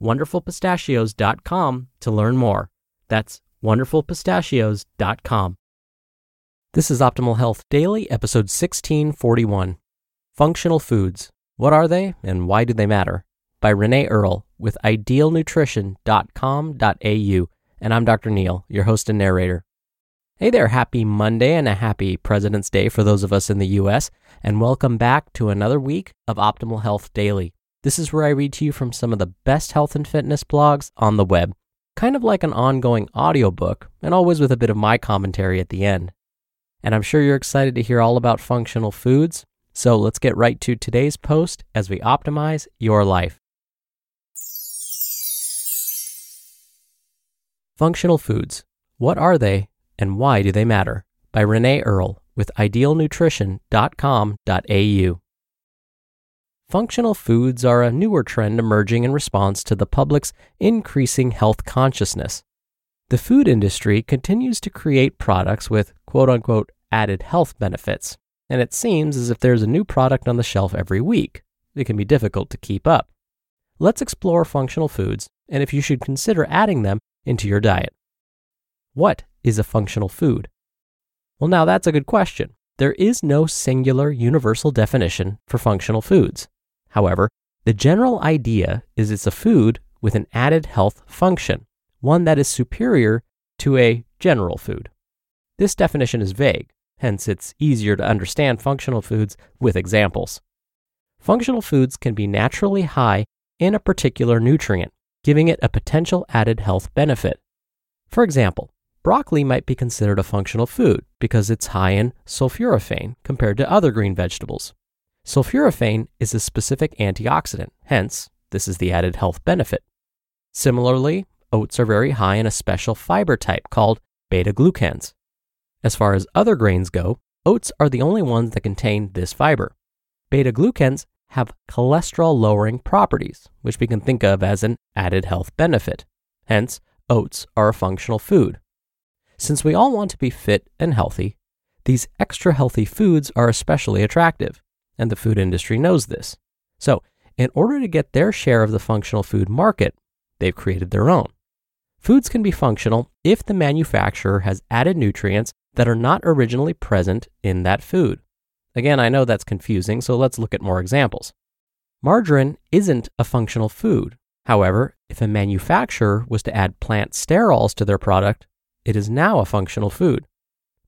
wonderfulpistachios.com to learn more. That's wonderfulpistachios.com. This is Optimal Health Daily, episode 1641 Functional Foods. What are they and why do they matter? By Renae Earle with idealnutrition.com.au. And I'm Dr. Neal, your host and narrator. Hey there, happy Monday and a happy President's Day for those of us in the US, and welcome back to another week of Optimal Health Daily. This is where I read to you from some of the best health and fitness blogs on the web, kind of like an ongoing audiobook, and always with a bit of my commentary at the end. And I'm sure you're excited to hear all about functional foods, so let's get right to today's post as we optimize your life. Functional foods. What are they and why do they matter? By Renae Earle with idealnutrition.com.au. Functional foods are a newer trend emerging in response to the public's increasing health consciousness. The food industry continues to create products with quote unquote added health benefits, and it seems as if there's a new product on the shelf every week. It can be difficult to keep up. Let's explore functional foods and if you should consider adding them into your diet. What is a functional food? Well, now that's a good question. There is no singular universal definition for functional foods. However, the general idea is it's a food with an added health function, one that is superior to a general food. This definition is vague, hence, it's easier to understand functional foods with examples. Functional foods can be naturally high in a particular nutrient, giving it a potential added health benefit. For example, broccoli might be considered a functional food because it's high in sulforaphane compared to other green vegetables. Sulforaphane is a specific antioxidant, hence, this is the added health benefit. Similarly, oats are very high in a special fiber type called beta glucans. As far as other grains go, oats are the only ones that contain this fiber. Beta glucans have cholesterol lowering properties, which we can think of as an added health benefit. Hence, oats are a functional food. Since we all want to be fit and healthy, these extra healthy foods are especially attractive, and the food industry knows this. So, in order to get their share of the functional food market, they've created their own. Foods can be functional if the manufacturer has added nutrients that are not originally present in that food. Again, I know that's confusing, so let's look at more examples. Margarine isn't a functional food. However, if a manufacturer was to add plant sterols to their product, it is now a functional food.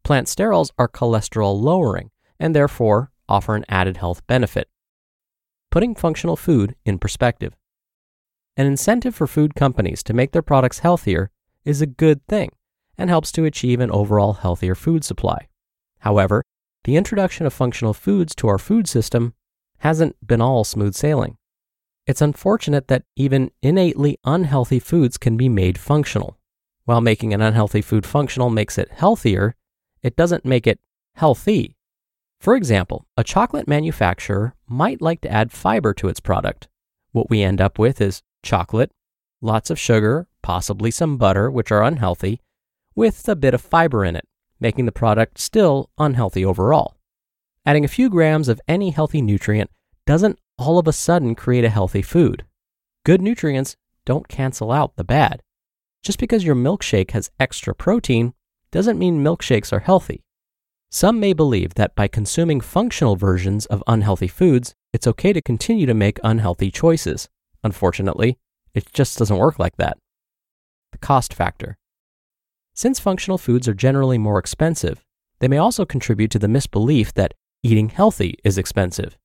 Plant sterols are cholesterol lowering and therefore offer an added health benefit. Putting functional food in perspective. An incentive for food companies to make their products healthier is a good thing and helps to achieve an overall healthier food supply. However, the introduction of functional foods to our food system hasn't been all smooth sailing. It's unfortunate that even innately unhealthy foods can be made functional. While making an unhealthy food functional makes it healthier, it doesn't make it healthy. For example, a chocolate manufacturer might like to add fiber to its product. What we end up with is chocolate, lots of sugar, possibly some butter, which are unhealthy, with a bit of fiber in it making the product still unhealthy overall. Adding a few grams of any healthy nutrient doesn't all of a sudden create a healthy food. Good nutrients don't cancel out the bad. Just because your milkshake has extra protein doesn't mean milkshakes are healthy. Some may believe that by consuming functional versions of unhealthy foods, it's okay to continue to make unhealthy choices. Unfortunately, it just doesn't work like that. The cost factor. Since functional foods are generally more expensive, they may also contribute to the misbelief that eating healthy is expensive.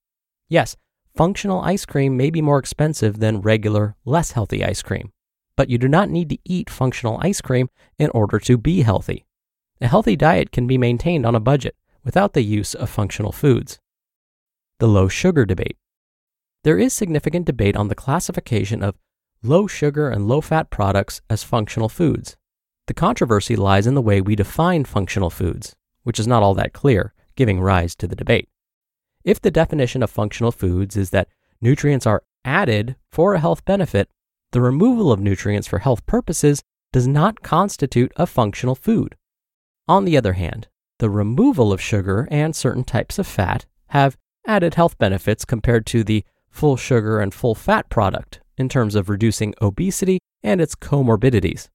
Yes, functional ice cream may be more expensive than regular, less healthy ice cream, but you do not need to eat functional ice cream in order to be healthy. A healthy diet can be maintained on a budget without the use of functional foods. The low sugar debate. There is significant debate on the classification of low sugar and low fat products as functional foods. The controversy lies in the way we define functional foods, which is not all that clear, giving rise to the debate. If the definition of functional foods is that nutrients are added for a health benefit, the removal of nutrients for health purposes does not constitute a functional food. On the other hand, the removal of sugar and certain types of fat have added health benefits compared to the full sugar and full fat product in terms of reducing obesity and its comorbidities.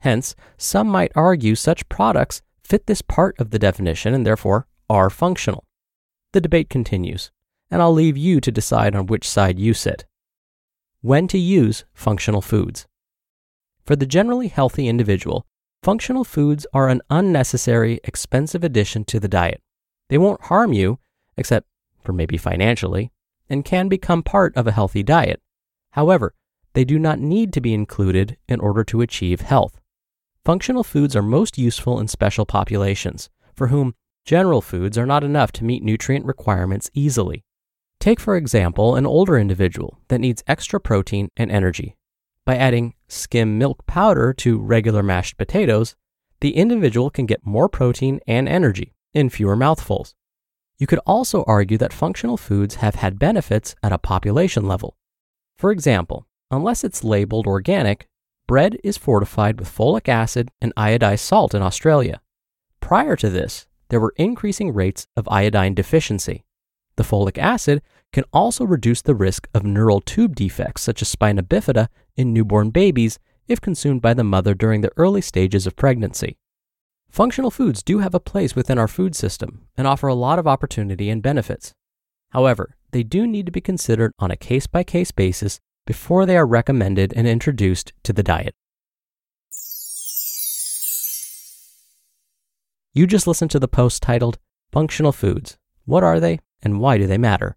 Hence, some might argue such products fit this part of the definition and therefore are functional. The debate continues, and I'll leave you to decide on which side you sit. When to use functional foods. For the generally healthy individual, functional foods are an unnecessary, expensive addition to the diet. They won't harm you, except for maybe financially, and can become part of a healthy diet. However, they do not need to be included in order to achieve health. Functional foods are most useful in special populations, for whom general foods are not enough to meet nutrient requirements easily. Take, for example, an older individual that needs extra protein and energy. By adding skim milk powder to regular mashed potatoes, the individual can get more protein and energy in fewer mouthfuls. You could also argue that functional foods have had benefits at a population level. For example, unless it's labeled organic, bread is fortified with folic acid and iodized salt in Australia. Prior to this, there were increasing rates of iodine deficiency. The folic acid can also reduce the risk of neural tube defects such as spina bifida in newborn babies if consumed by the mother during the early stages of pregnancy. Functional foods do have a place within our food system and offer a lot of opportunity and benefits. However, they do need to be considered on a case by case basis before they are recommended and introduced to the diet. You just listened to the post titled Functional Foods What Are They and Why Do They Matter?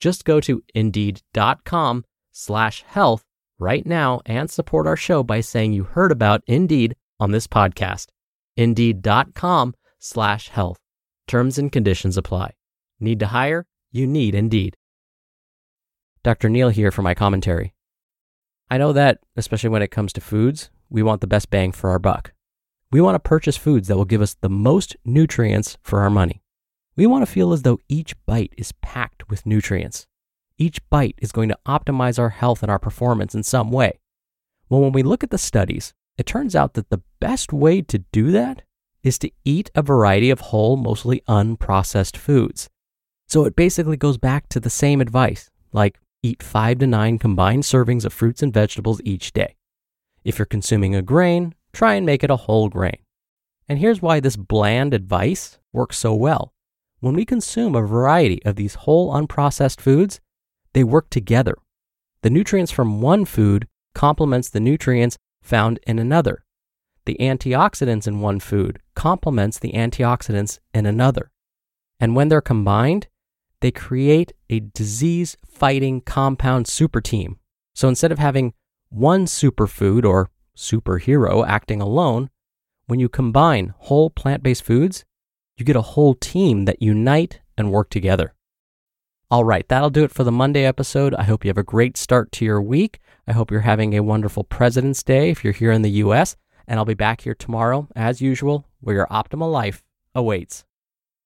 Just go to indeed.com slash health right now and support our show by saying you heard about Indeed on this podcast. Indeed.com slash health. Terms and conditions apply. Need to hire? You need Indeed. Dr. Neal here for my commentary. I know that, especially when it comes to foods, we want the best bang for our buck. We want to purchase foods that will give us the most nutrients for our money. We want to feel as though each bite is packed with nutrients. Each bite is going to optimize our health and our performance in some way. Well, when we look at the studies, it turns out that the best way to do that is to eat a variety of whole, mostly unprocessed foods. So it basically goes back to the same advice like eat five to nine combined servings of fruits and vegetables each day. If you're consuming a grain, try and make it a whole grain. And here's why this bland advice works so well. When we consume a variety of these whole unprocessed foods, they work together. The nutrients from one food complements the nutrients found in another. The antioxidants in one food complements the antioxidants in another. And when they're combined, they create a disease fighting compound super team. So instead of having one superfood or superhero acting alone, when you combine whole plant based foods, you get a whole team that unite and work together. All right, that'll do it for the Monday episode. I hope you have a great start to your week. I hope you're having a wonderful President's Day if you're here in the US. And I'll be back here tomorrow, as usual, where your optimal life awaits.